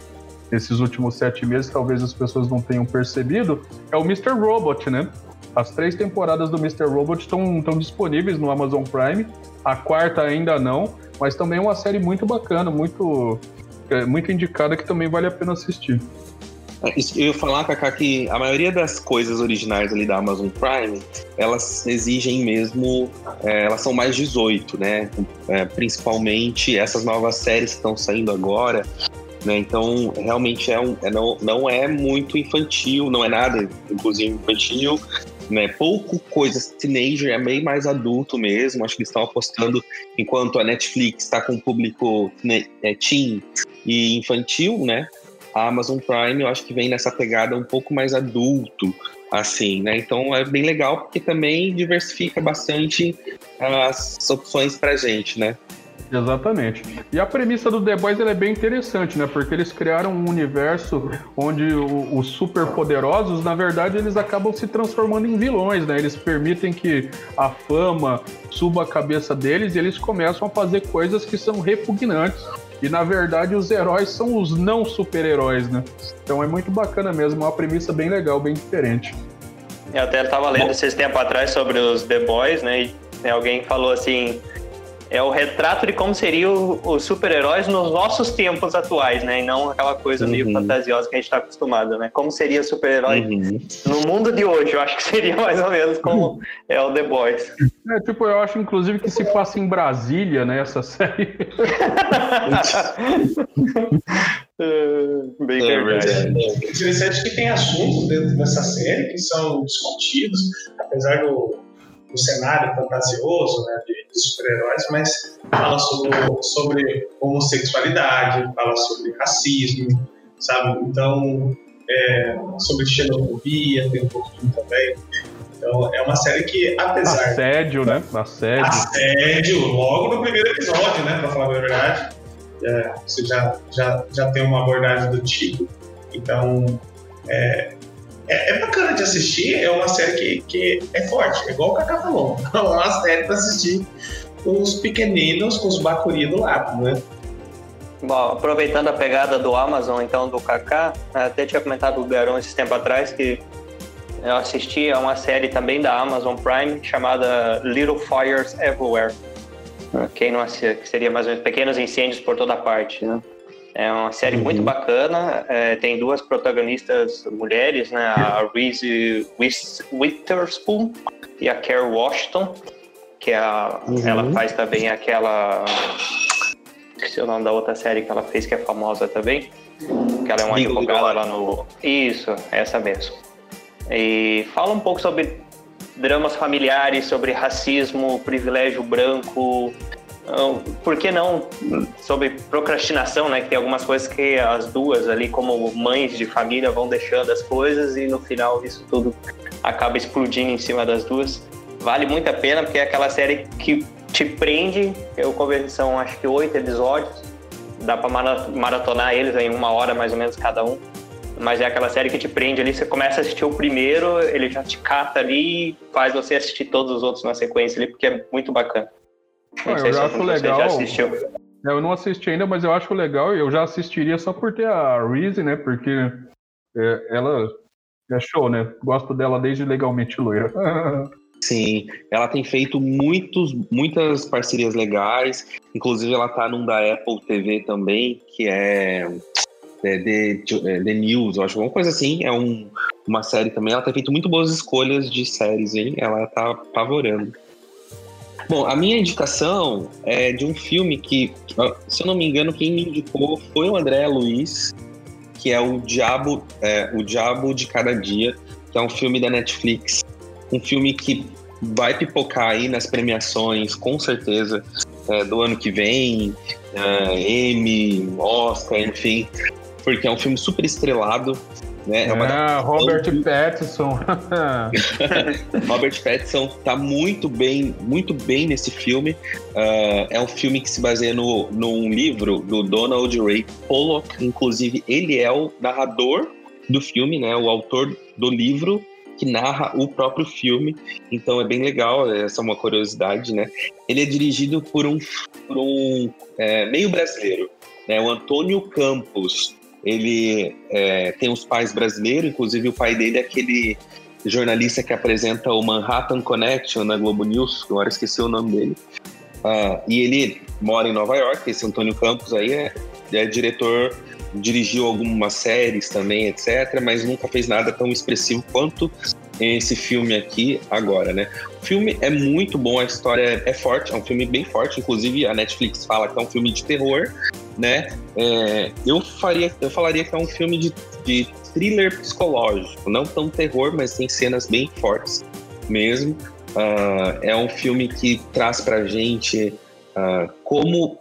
nesses últimos sete meses, talvez as pessoas não tenham percebido, é o Mr. Robot, né? As três temporadas do Mr. Robot estão, disponíveis no Amazon Prime. A quarta ainda não, mas também é uma série muito bacana, muito, é, muito indicada que também vale a pena assistir. É, eu ia falar, Kaká, que a maioria das coisas originais ali da Amazon Prime, elas exigem mesmo, é, elas são mais 18, né? É, principalmente essas novas séries que estão saindo agora, né? Então, realmente é um, é, não, não é muito infantil, não é nada, inclusive infantil, né? Pouco coisas teenager, é bem mais adulto mesmo. Acho que eles estão apostando, enquanto a Netflix está com público né, é, teen e infantil, né? A Amazon Prime, eu acho que vem nessa pegada um pouco mais adulto, assim, né? Então é bem legal porque também diversifica bastante as opções para gente, né? Exatamente. E a premissa do The Boys é bem interessante, né? Porque eles criaram um universo onde o, os superpoderosos, na verdade, eles acabam se transformando em vilões, né? Eles permitem que a fama suba a cabeça deles e eles começam a fazer coisas que são repugnantes. E na verdade os heróis são os não super-heróis, né? Então é muito bacana mesmo, é uma premissa bem legal, bem diferente. Eu até estava lendo esses tempos atrás sobre os The Boys, né? E alguém falou assim: é o retrato de como seriam os super-heróis nos nossos tempos atuais, né? E não aquela coisa uhum. meio fantasiosa que a gente está acostumado, né? Como seria super-herói uhum. no mundo de hoje? Eu acho que seria mais ou menos como é o The Boys. É, tipo, eu acho inclusive que se passa em Brasília, né? Essa série. Bem é verdade. Interessante que tem assuntos dentro dessa série que são discutidos, apesar do do cenário fantasioso né, de, de super-heróis, mas fala sobre, sobre homossexualidade, fala sobre racismo, sabe? Então, é, sobre xenofobia, tem um pouquinho também. Então, é uma série que, apesar. Assédio, né? Assédio. Assédio, logo no primeiro episódio, né? Pra falar a verdade. É, você já, já, já tem uma abordagem do tipo. Então, é, é, é, bacana de assistir, é uma série que, que é forte, é igual o Cacá falou. É uma série para assistir com os pequeninos, com os bacuri do lado, né? Bom, aproveitando a pegada do Amazon, então, do Kaká, até tinha comentado o Garão esse tempo atrás que eu assisti a uma série também da Amazon Prime chamada Little Fires Everywhere. Quem não assiste, que seria mais ou menos Pequenos Incêndios por toda parte, né? É uma série uhum. muito bacana. É, tem duas protagonistas mulheres, né? A Reese Witherspoon e a Kerry Washington, que é a, uhum. ela faz também aquela. Esqueci o nome da outra série que ela fez, que é famosa também. Que ela é uma advogada lá no. Isso, essa mesmo. E fala um pouco sobre dramas familiares, sobre racismo, privilégio branco, por que não sobre procrastinação, né? Que tem algumas coisas que as duas ali, como mães de família, vão deixando as coisas e no final isso tudo acaba explodindo em cima das duas. Vale muito a pena porque é aquela série que te prende. Eu conversei, são acho que oito episódios. Dá para maratonar eles em uma hora mais ou menos cada um. Mas é aquela série que te prende ali. Você começa a assistir o primeiro, ele já te cata ali e faz você assistir todos os outros na sequência ali, porque é muito bacana. Não eu acho legal. É, eu não assisti ainda, mas eu acho legal e eu já assistiria só por ter a Reese, né? Porque é, ela é show, né? Gosto dela desde legalmente loira. Sim, ela tem feito muitos, muitas parcerias legais. Inclusive, ela tá num da Apple TV também, que é, é The, é, The News, eu acho, alguma coisa assim. É um, uma série também. Ela tem feito muito boas escolhas de séries, hein? Ela tá apavorando. Bom, a minha indicação é de um filme que, se eu não me engano, quem me indicou foi o André Luiz, que é o Diabo, é, o Diabo de Cada Dia, que é um filme da Netflix. Um filme que vai pipocar aí nas premiações, com certeza, é, do ano que vem, é, Emmy, Oscar, enfim, porque é um filme super estrelado. Né? É uma ah, Robert que... Pattinson. Robert Pattinson tá muito bem, muito bem nesse filme. Uh, é um filme que se baseia no, num livro do Donald Ray Pollock. Inclusive, ele é o narrador do filme, né? O autor do livro que narra o próprio filme. Então é bem legal, essa é uma curiosidade, né? Ele é dirigido por um, por um é, meio brasileiro, né? O Antônio Campos ele é, tem os pais brasileiros, inclusive o pai dele é aquele jornalista que apresenta o Manhattan Connection na Globo News, agora esqueci o nome dele. Uh, e ele mora em Nova York, esse Antônio Campos aí é, é diretor, dirigiu algumas séries também, etc., mas nunca fez nada tão expressivo quanto esse filme aqui agora, né? O filme é muito bom, a história é forte, é um filme bem forte, inclusive a Netflix fala que é um filme de terror, né? É, eu faria, eu falaria que é um filme de, de thriller psicológico, não tão terror, mas tem cenas bem fortes mesmo. Uh, é um filme que traz pra gente uh, como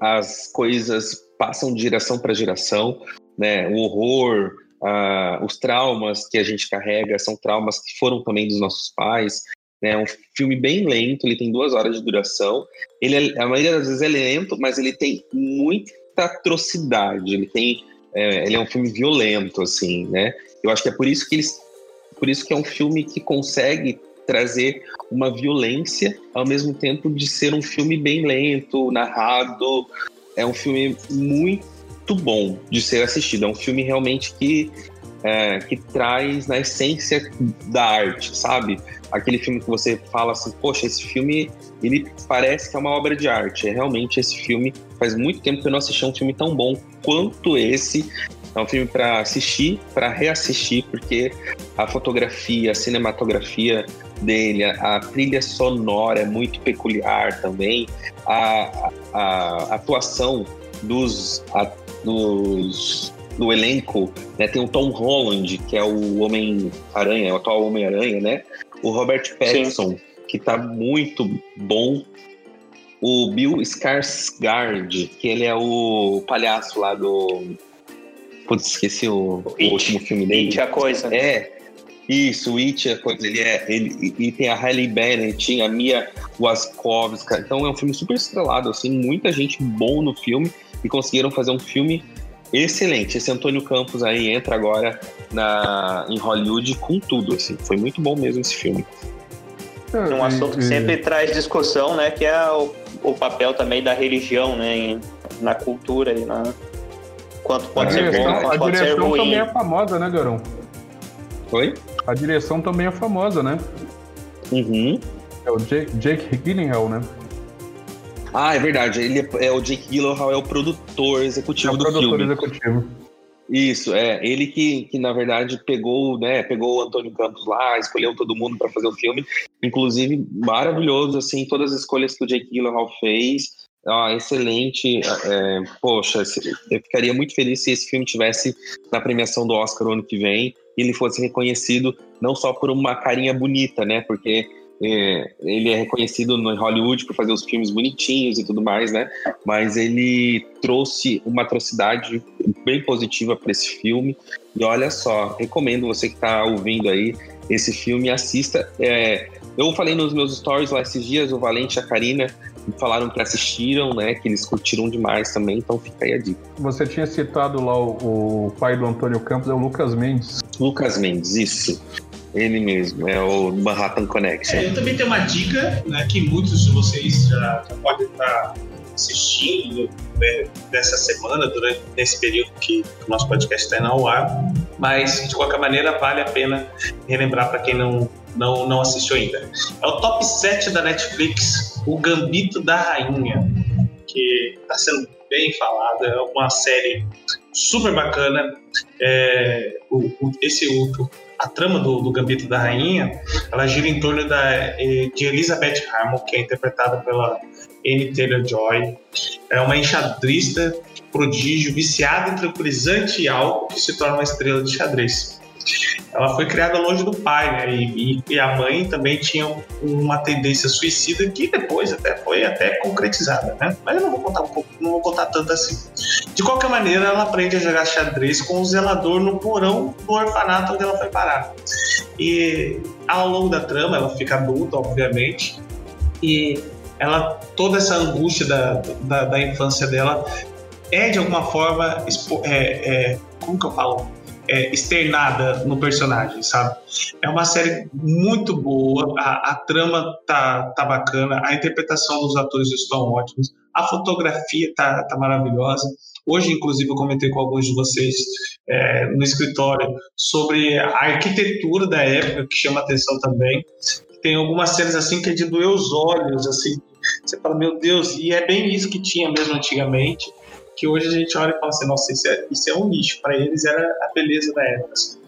as coisas passam de geração para geração, né? O horror, uh, os traumas que a gente carrega são traumas que foram também dos nossos pais. É um filme bem lento, ele tem duas horas de duração. Ele é, a maioria das vezes é lento, mas ele tem muita atrocidade. Ele tem, é, ele é um filme violento, assim, né? Eu acho que é por isso que eles, por isso que é um filme que consegue trazer uma violência ao mesmo tempo de ser um filme bem lento, narrado. É um filme muito bom de ser assistido. É um filme realmente que é, que traz na essência da arte, sabe? Aquele filme que você fala assim, poxa, esse filme ele parece que é uma obra de arte. É realmente esse filme. Faz muito tempo que eu não assisti um filme tão bom quanto esse. É um filme para assistir, para reassistir, porque a fotografia, a cinematografia dele, a, trilha sonora é muito peculiar também, a, a, a atuação dos, a, dos do elenco, né, tem o Tom Holland, que é o Homem-Aranha, o atual Homem-Aranha, né? O Robert Pattinson, Sim. que tá muito bom. O Bill Skarsgård, que ele é o palhaço lá do... Putz, esqueci o, o último filme dele. It, a coisa. É, isso, o It, a coisa. Ele é. Ele, e tem a Halle Bennett, a Mia Wasikowska. Então é um filme super estrelado, assim, muita gente bom no filme e conseguiram fazer um filme excelente. Esse Antônio Campos aí entra agora na, em Hollywood com tudo, assim. Foi muito bom mesmo esse filme. Um assunto que sempre traz discussão, né? Que é o, o papel também da religião, né? Em, na cultura e na quanto pode a ser direção, bom, quanto a pode ser direção ruim. também é famosa, né, Garão? Oi? A direção também é famosa, né? Uhum. É o Jake, Jake Gyllenhaal, né? Ah, é verdade. Ele é, é o Jake Gyllenhaal é o produtor É executivo o do produtor filme. executivo. Isso, é. Ele que, que, na verdade, pegou, né, pegou o Antônio Campos lá, escolheu todo mundo para fazer o filme. Inclusive, maravilhoso, assim, todas as escolhas que o Jake Gyllenhaal fez. Ah, excelente. É, poxa, eu ficaria muito feliz se esse filme tivesse na premiação do Oscar o ano que vem e ele fosse reconhecido não só por uma carinha bonita, né? Porque é, ele é reconhecido no Hollywood por fazer os filmes bonitinhos e tudo mais, né? Mas ele trouxe uma atrocidade bem positiva para esse filme. E olha só, recomendo você que está ouvindo aí esse filme, assista. É, eu falei nos meus stories lá esses dias, o Valente e a Karina falaram que assistiram, né? Que eles curtiram demais também, então fica aí a dica. Você tinha citado lá o, o pai do Antônio Campos, é o Lucas Mendes. Lucas Mendes, isso. Ele mesmo, é o Manhattan Connection. É, eu também tenho uma dica, né, que muitos de vocês já, já podem estar assistindo né, nessa semana, durante nesse período que o nosso podcast está no ar, mas de qualquer maneira vale a pena relembrar para quem não, não, não assistiu ainda. É o top 7 da Netflix, O Gambito da Rainha, que está sendo bem falado, é uma série super bacana. É, o, o, esse outro a trama do, do, Gambito da Rainha, ela gira em torno da, de Elizabeth Harmon, que é interpretada pela Anne Taylor-Joy. É uma enxadrista prodígio, viciada em tranquilizante e álcool, que se torna uma estrela de xadrez. Ela foi criada longe do pai, né? E, e, a mãe também tinha uma tendência suicida que depois até foi até concretizada, né? Mas eu não vou contar um pouco, não vou contar tanto assim. De qualquer maneira, ela aprende a jogar xadrez com o zelador no porão do orfanato onde ela foi parar. E ao longo da trama, ela fica adulta, obviamente, e ela toda essa angústia da, da, da infância dela é de alguma forma é, é, como que eu falo é, externada no personagem, sabe? É uma série muito boa, a, a, trama tá, tá bacana, a interpretação dos atores estão ótimos, a fotografia tá, tá maravilhosa. Hoje, inclusive, eu comentei com alguns de vocês é, no escritório sobre a arquitetura da época, que chama atenção também. Tem algumas cenas assim que é de doer os olhos, assim. Você fala, meu Deus, e é bem isso que tinha mesmo antigamente que hoje a gente olha e fala assim, nossa, isso é, isso é um nicho. Para eles era a beleza da época. Assim.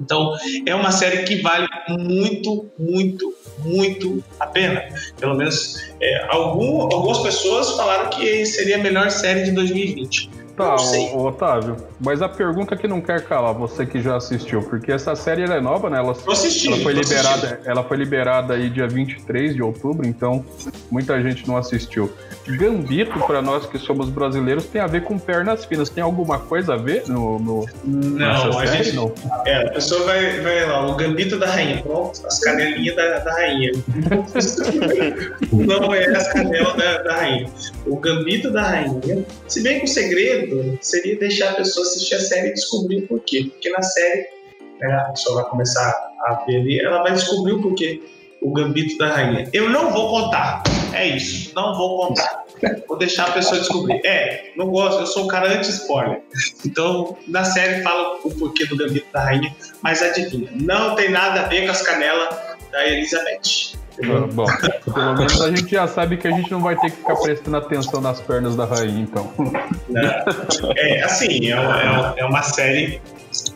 Então, é uma série que vale muito, muito, muito a pena. Pelo menos, é, algum, algumas pessoas falaram que seria a melhor série de 2020. Tá, ô, Otávio, mas a pergunta que não quer calar, você que já assistiu, porque essa série é nova, né? Ela, assisti, ela foi liberada, ela foi liberada aí dia 23 de outubro, então muita gente não assistiu. Gambito, para nós que somos brasileiros, tem a ver com pernas finas. Tem alguma coisa a ver no, no não, a série? Gente, não, é, a pessoa vai, vai lá, o Gambito da Rainha, pronto, as canelinhas da, da Rainha. não é as canelas da, da Rainha. O Gambito da Rainha, se bem que o segredo seria deixar a pessoa assistir a série e descobrir o porquê. Porque na série, né, a pessoa vai começar a ver ali, ela vai descobrir o porquê. O Gambito da Rainha. Eu não vou contar. É isso. Não vou contar. Vou deixar a pessoa descobrir. É, não gosto, eu sou um cara anti-spoiler. Então, na série fala o porquê do Gambito da Rainha, mas adivinha, não tem nada a ver com as canelas da Elizabeth. Bom, pelo menos a gente já sabe que a gente não vai ter que ficar prestando atenção nas pernas da rainha, então. É, assim, é uma, é uma série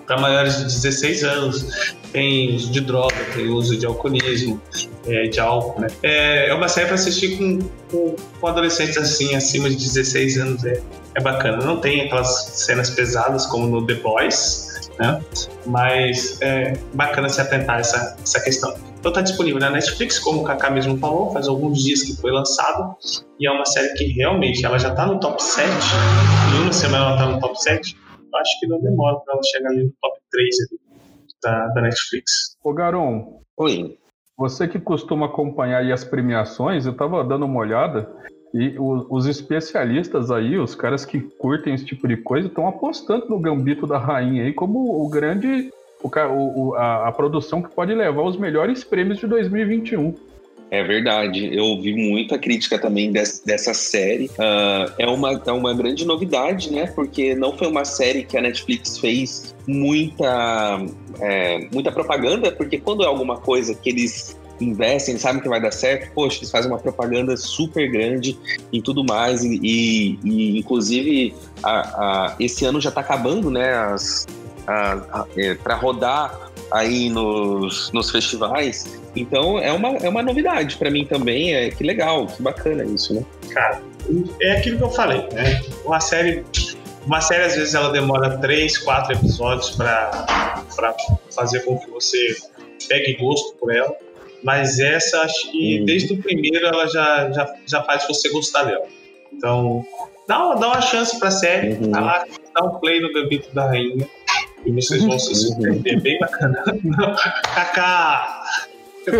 para maiores de 16 anos. Tem uso de droga, tem uso de alcoolismo, é, de álcool, né? É, é uma série para assistir com, com, com, adolescentes assim, acima de 16 anos. É, é bacana. Não tem aquelas cenas pesadas como no The Boys, né? Mas é bacana se atentar a essa, essa questão. Então tá disponível na Netflix, como o Kaká mesmo falou, faz alguns dias que foi lançado. E é uma série que realmente ela já tá no top 7. Em uma semana ela tá no top 7. Eu acho que não demora para ela chegar ali no top 3 ali, da, da Netflix. Ô Garon. Oi. Você que costuma acompanhar aí as premiações, eu tava dando uma olhada. E os especialistas aí, os caras que curtem esse tipo de coisa, estão apostando no Gambito da Rainha aí como o grande. O, o, a, a produção que pode levar os melhores prêmios de 2021. É verdade, eu ouvi muita crítica também dessa, série. Uh, é, uma, é uma grande novidade, né? Porque não foi uma série que a Netflix fez muita, é, muita propaganda, porque quando é alguma coisa que eles investem, sabem que vai dar certo, poxa, eles fazem uma propaganda super grande e tudo mais. E, e, e inclusive, a, a, esse ano já está acabando, né? As, é, para rodar aí nos, nos festivais. Então é uma, é uma novidade para mim também. É que legal, que bacana isso, né? Cara, é aquilo que eu falei, né? Uma série. Uma série, às vezes, ela demora três, quatro episódios para fazer com que você pegue gosto por ela. Mas essa, acho que uhum. desde o primeiro ela já, já, já faz você gostar dela. Então, dá uma, dá uma chance pra série, uhum. tá lá, dá um play no Gambito da Rainha e vocês vão se surpreender. Bem bacana. Kaká!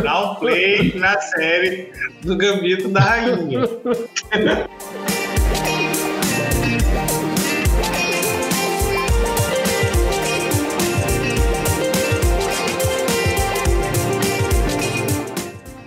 Dá um play na série do Gambito da Rainha.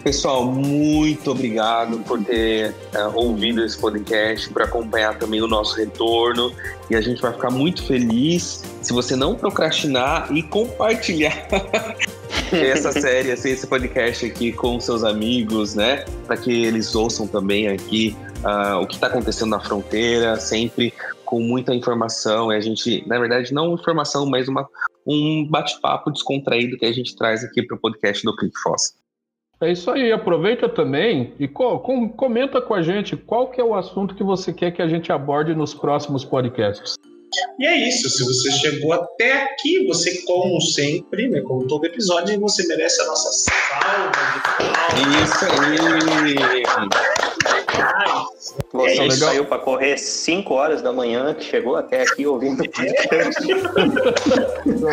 Pessoal, muito obrigado por ter uh, ouvido esse podcast, por acompanhar também o nosso retorno. E a gente vai ficar muito feliz se você não procrastinar e compartilhar essa série, assim, esse podcast aqui com seus amigos, né? Para que eles ouçam também aqui uh, o que está acontecendo na fronteira, sempre com muita informação. E a gente, na verdade, não informação, mas uma, um bate-papo descontraído que a gente traz aqui para o podcast do Click Fossa. É isso aí, aproveita também e co com, comenta com a gente qual que é o assunto que você quer que a gente aborde nos próximos podcasts. E é isso, se você chegou até aqui, você, como sempre, né, como todo episódio, você merece a nossa salva de palmas. Isso aí! Você é saiu para correr 5 horas da manhã, que chegou até aqui ouvindo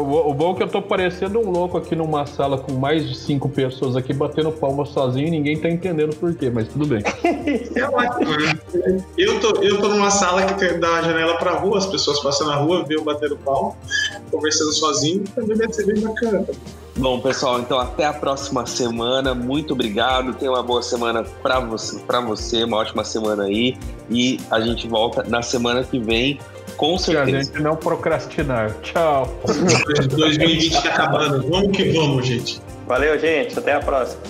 o, o bom é que eu tô parecendo um louco aqui numa sala com mais de 5 pessoas aqui batendo palma sozinho e ninguém tá entendendo por quê, mas tudo bem. É ótimo. Né? Eu tô, eu tô numa sala que tem, dá a janela pra rua, as pessoas passam na rua, vê eu batendo palma, conversando sozinho, também deve ser bem bacana. Bom, pessoal, então até a próxima semana. Muito obrigado. Tenha uma boa semana para você, para você, uma ótima semana aí. E a gente volta na semana que vem, com certeza. Se a gente não procrastinar. Tchau. 2020 tá acabando. Vamos que vamos, gente. Valeu, gente. Até a próxima.